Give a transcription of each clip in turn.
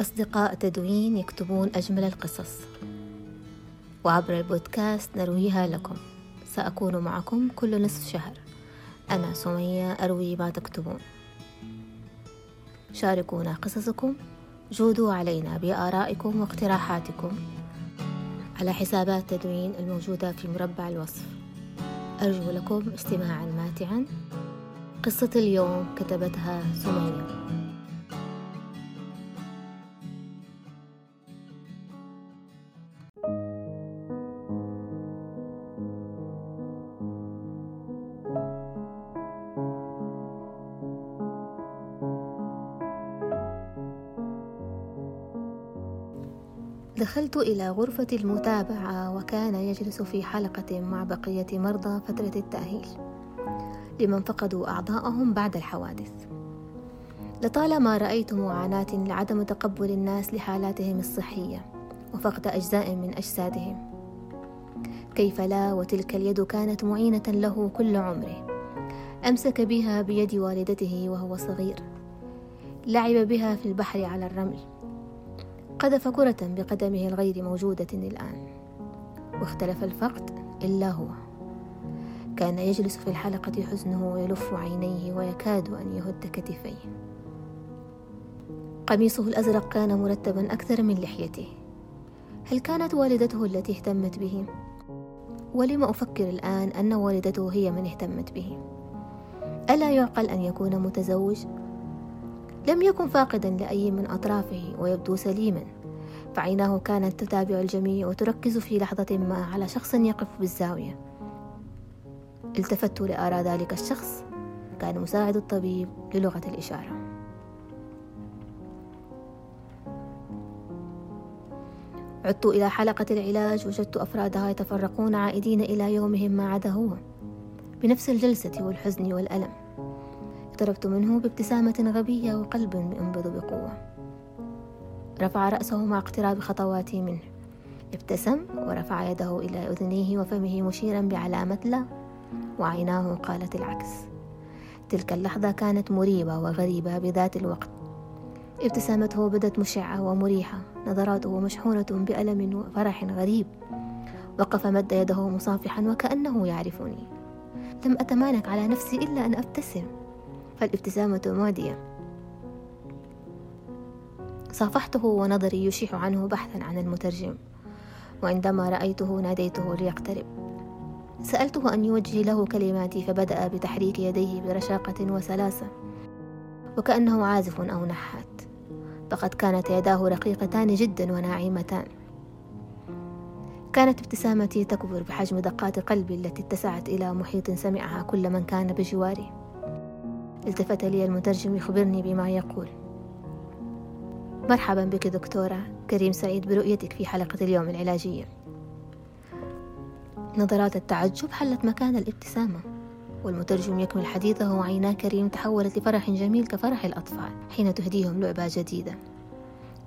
أصدقاء تدوين يكتبون أجمل القصص. وعبر البودكاست نرويها لكم. سأكون معكم كل نصف شهر. أنا سمية أروي ما تكتبون. شاركونا قصصكم. جودوا علينا بآرائكم واقتراحاتكم. على حسابات تدوين الموجودة في مربع الوصف. أرجو لكم استماعا ماتعا. قصة اليوم كتبتها سمية. دخلت إلى غرفة المتابعة وكان يجلس في حلقة مع بقية مرضى فترة التأهيل لمن فقدوا أعضاءهم بعد الحوادث. لطالما رأيت معاناة لعدم تقبل الناس لحالاتهم الصحية وفقد أجزاء من أجسادهم كيف لا وتلك اليد كانت معينة له كل عمره؟ أمسك بها بيد والدته وهو صغير لعب بها في البحر على الرمل قذف كرة بقدمه الغير موجودة الآن. واختلف الفقد إلا هو. كان يجلس في الحلقة حزنه ويلف عينيه ويكاد أن يهد كتفيه. قميصه الأزرق كان مرتبا أكثر من لحيته. هل كانت والدته التي اهتمت به؟ ولم أفكر الآن أن والدته هي من اهتمت به. ألا يعقل أن يكون متزوج؟ لم يكن فاقدا لأي من أطرافه ويبدو سليما فعيناه كانت تتابع الجميع وتركز في لحظة ما على شخص يقف بالزاوية. التفت لأرى ذلك الشخص كان مساعد الطبيب للغة الإشارة. عدت إلى حلقة العلاج وجدت أفرادها يتفرقون عائدين إلى يومهم ما عدا هو بنفس الجلسة والحزن والألم. اقتربت منه بابتسامة غبية وقلب ينبض بقوة. رفع رأسه مع اقتراب خطواتي منه. ابتسم ورفع يده إلى أذنيه وفمه مشيرا بعلامة لا وعيناه قالت العكس. تلك اللحظة كانت مريبة وغريبة بذات الوقت. ابتسامته بدت مشعة ومريحة نظراته مشحونة بألم وفرح غريب. وقف مد يده مصافحا وكأنه يعرفني. لم أتمالك على نفسي إلا أن أبتسم. فالابتسامة معدية صافحته ونظري يشيح عنه بحثا عن المترجم وعندما رأيته ناديته ليقترب. سألته أن يوجه له كلماتي فبدأ بتحريك يديه برشاقة وسلاسة وكأنه عازف أو نحات. فقد كانت يداه رقيقتان جدا وناعمتان. كانت ابتسامتي تكبر بحجم دقات قلبي التي اتسعت إلى محيط سمعها كل من كان بجواري. التفت لي المترجم يخبرني بما يقول. مرحبا بك دكتورة كريم سعيد برؤيتك في حلقة اليوم العلاجية. نظرات التعجب حلت مكان الابتسامة والمترجم يكمل حديثه وعينا كريم تحولت لفرح جميل كفرح الأطفال حين تهديهم لعبة جديدة.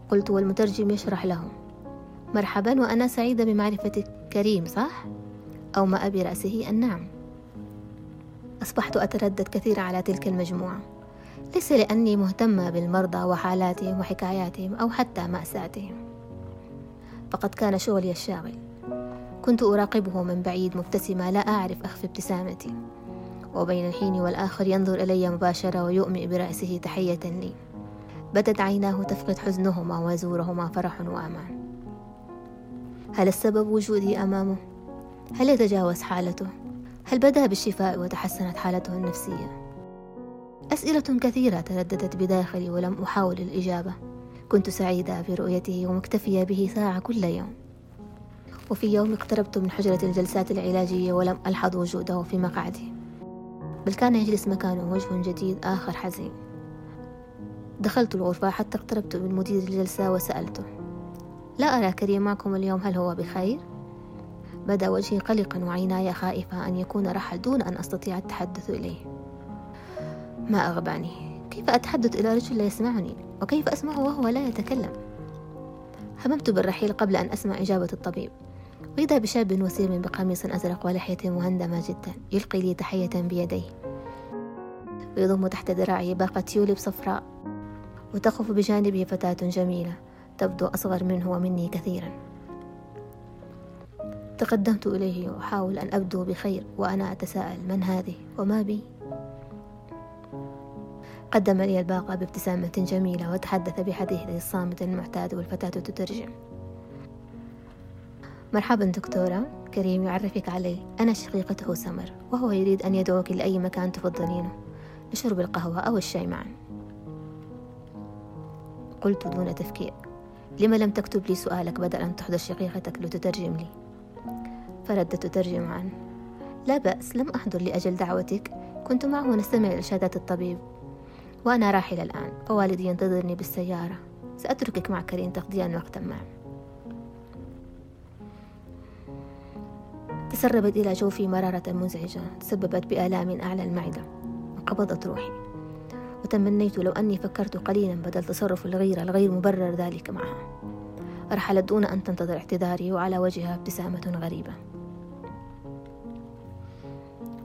قلت والمترجم يشرح لهم. مرحبا وأنا سعيدة بمعرفتك. كريم صح؟ أو ما أبي رأسه النعم. أصبحت أتردد كثيرا على تلك المجموعة. ليس لأني مهتمة بالمرضى وحالاتهم وحكاياتهم أو حتى مأساتهم. فقد كان شغلي الشاغل. كنت أراقبه من بعيد مبتسمة لا أعرف أخفي ابتسامتي. وبين الحين والآخر ينظر إلي مباشرة ويؤمئ برأسه تحية لي. بدت عيناه تفقد حزنهما وزورهما فرح وأمان. هل السبب وجودي أمامه؟ هل يتجاوز حالته؟ هل بدأ بالشفاء وتحسنت حالته النفسية؟ أسئلة كثيرة ترددت بداخلي ولم أحاول الإجابة كنت سعيدة برؤيته ومكتفية به ساعة كل يوم وفي يوم اقتربت من حجرة الجلسات العلاجية ولم ألحظ وجوده في مقعدي بل كان يجلس مكانه وجه جديد آخر حزين دخلت الغرفة حتى اقتربت من مدير الجلسة وسألته لا أرى كريم معكم اليوم هل هو بخير؟ بدا وجهي قلقا وعيناي خائفة أن يكون رحل دون أن أستطيع التحدث إليه. ما أغباني؟ كيف أتحدث إلى رجل لا يسمعني؟ وكيف أسمعه وهو لا يتكلم؟ هممت بالرحيل قبل أن أسمع إجابة الطبيب. وإذا بشاب وسيم بقميص أزرق ولحية مهندمة جدا. يلقي لي تحية بيديه. ويضم تحت ذراعي باقة تيوليب صفراء. وتقف بجانبه فتاة جميلة. تبدو أصغر منه ومني كثيرا. تقدمت إليه وأحاول أن أبدو بخير وأنا أتساءل من هذه وما بي. قدم لي الباقة بابتسامة جميلة وتحدث بحديثه الصامت المعتاد والفتاة تترجم. مرحبا دكتورة كريم يعرفك علي. أنا شقيقته سمر وهو يريد أن يدعوك لأي مكان تفضلينه. لشرب القهوة أو الشاي معا. قلت دون تفكير. لما لم تكتب لي سؤالك بدل أن تحضر شقيقتك لتترجم لي. فردت تترجم عنه. لا بأس لم أحضر لأجل دعوتك. كنت معه نستمع لإرشادات الطبيب. وأنا راحلة الآن فوالدي ينتظرني بالسيارة. سأتركك مع كريم تقضين وقتا معا. تسربت إلى جوفي مرارة مزعجة تسببت بآلام أعلى المعدة. وقبضت روحي. وتمنيت لو أني فكرت قليلا بدل تصرف الغيرة الغير مبرر ذلك معها. رحلت دون أن تنتظر اعتذاري وعلى وجهها ابتسامة غريبة.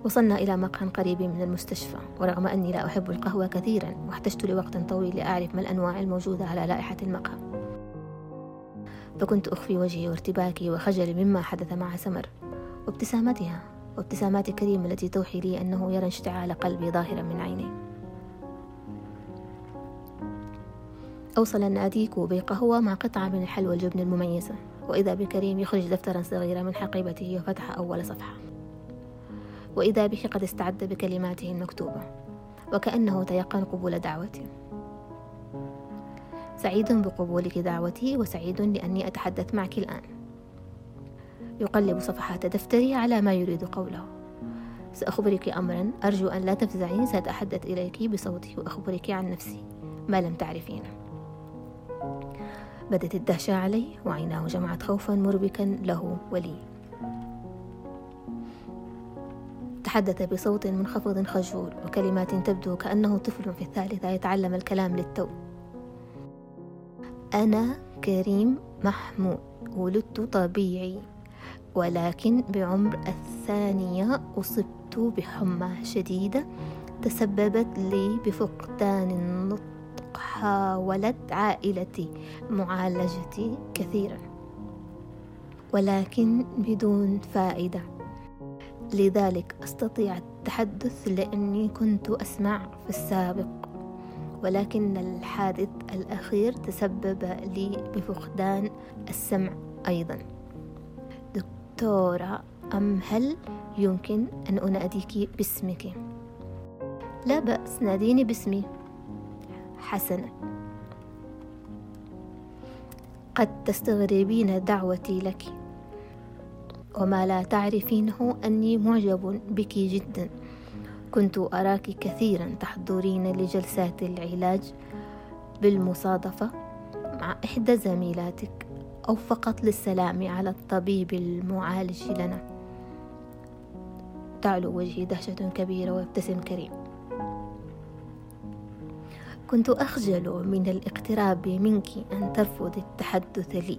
وصلنا إلى مقهى قريب من المستشفى ورغم أني لا أحب القهوة كثيرا واحتجت لوقت طويل لأعرف ما الأنواع الموجودة على لائحة المقهى. فكنت أخفي وجهي وارتباكي وخجلي مما حدث مع سمر. وابتسامتها وابتسامات كريم التي توحي لي أنه يرى اشتعال قلبي ظاهرا من عيني. أوصل الناديكو بقهوة مع قطعة من الحلوى والجبن المميزة وإذا بكريم يخرج دفترا صغيرا من حقيبته وفتح أول صفحة. وإذا به قد استعد بكلماته المكتوبة وكأنه تيقن قبول دعوتي سعيد بقبولك دعوتي وسعيد لأني أتحدث معك الآن. يقلب صفحات دفتري على ما يريد قوله. سأخبرك أمرا أرجو أن لا تفزعي سأتحدث إليك بصوتي وأخبرك عن نفسي ما لم تعرفينه. بدت الدهشة علي وعيناه جمعت خوفا مربكا له ولي. تحدث بصوت منخفض خجول وكلمات تبدو كأنه طفل في الثالثة يتعلم الكلام للتو. أنا كريم محمود ولدت طبيعي ولكن بعمر الثانية أصبت بحمى شديدة تسببت لي بفقدان النطق حاولت عائلتي معالجتي كثيرا ولكن بدون فائدة. لذلك أستطيع التحدث لأني كنت أسمع في السابق. ولكن الحادث الأخير تسبب لي بفقدان السمع أيضا. دكتورة أم هل يمكن أن أناديك باسمك؟ لا بأس ناديني باسمي. حسنا. قد تستغربين دعوتي لك. وما لا تعرفينه أني معجب بك جدا. كنت أراك كثيرا تحضرين لجلسات العلاج بالمصادفة مع إحدى زميلاتك أو فقط للسلام على الطبيب المعالج لنا. تعلو وجهي دهشة كبيرة ويبتسم كريم. كنت أخجل من الاقتراب منك أن ترفض التحدث لي.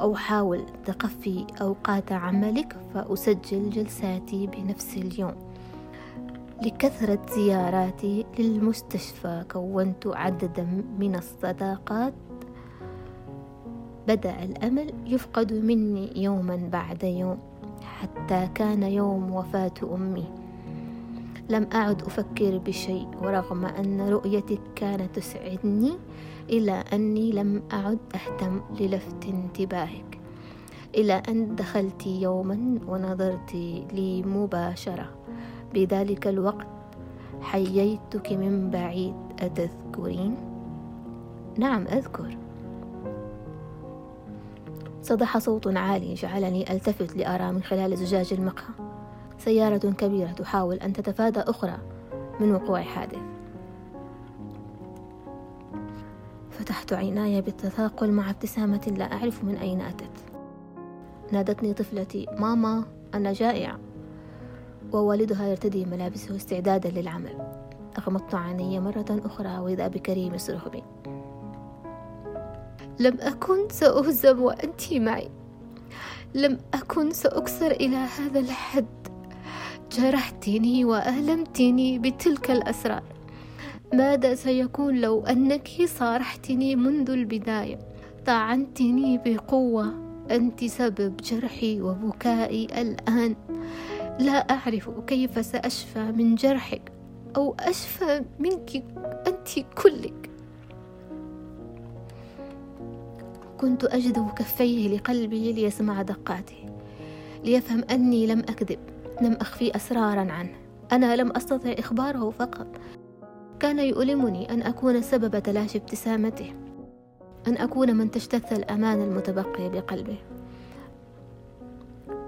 أو حاول تقفي أوقات عملك فأسجل جلساتي بنفس اليوم. لكثرة زياراتي للمستشفى كونت عددا من الصداقات. بدأ الأمل يفقد مني يوما بعد يوم حتى كان يوم وفاة أمي. لم أعد أفكر بشيء ورغم أن رؤيتك كانت تسعدني إلى أني لم أعد أهتم للفت انتباهك. إلى أن دخلت يوما ونظرت لي مباشرة. بذلك الوقت حييتك من بعيد أتذكرين؟ نعم أذكر. صدح صوت عالي جعلني ألتفت لأرى من خلال زجاج المقهى. سيارة كبيرة تحاول أن تتفادى أخرى من وقوع حادث. فتحت عيناي بالتثاقل مع ابتسامة لا أعرف من أين أتت. نادتني طفلتي ماما أنا جائعة ووالدها يرتدي ملابسه استعدادا للعمل. أغمضت عيني مرة أخرى وإذا بكريم يصرخ بي لم أكن سأهزم وأنت معي. لم أكن سأكسر إلى هذا الحد. جرحتني وألمتني بتلك الأسرار. ماذا سيكون لو أنك صارحتني منذ البداية؟ طعنتني بقوة. أنت سبب جرحي وبكائي الآن. لا أعرف كيف سأشفى من جرحك أو أشفى منك أنت كلك. كنت أجذب كفيه لقلبي ليسمع دقاتي ليفهم أني لم أكذب. لم أخفي أسرارا عنه. أنا لم أستطع إخباره فقط. كان يؤلمني أن أكون سبب تلاشي ابتسامته. أن أكون من تجتث الأمان المتبقي بقلبه.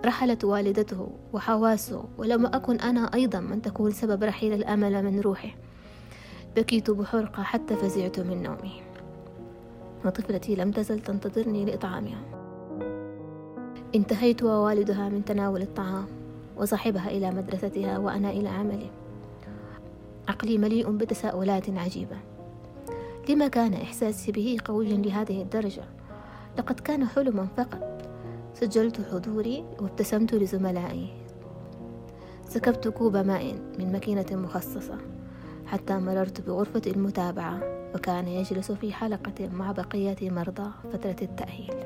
رحلت والدته وحواسه ولم أكن أنا أيضا من تكون سبب رحيل الأمل من روحه. بكيت بحرقة حتى فزعت من نومي. وطفلتي لم تزل تنتظرني لإطعامها. انتهيت ووالدها من تناول الطعام. وصاحبها إلى مدرستها وأنا إلى عملي. عقلي مليء بتساؤلات عجيبة. لما كان إحساسي به قويا لهذه الدرجة؟ لقد كان حلما فقط. سجلت حضوري وابتسمت لزملائي. سكبت كوب ماء من ماكينة مخصصة حتى مررت بغرفة المتابعة وكان يجلس في حلقة مع بقية مرضى فترة التأهيل.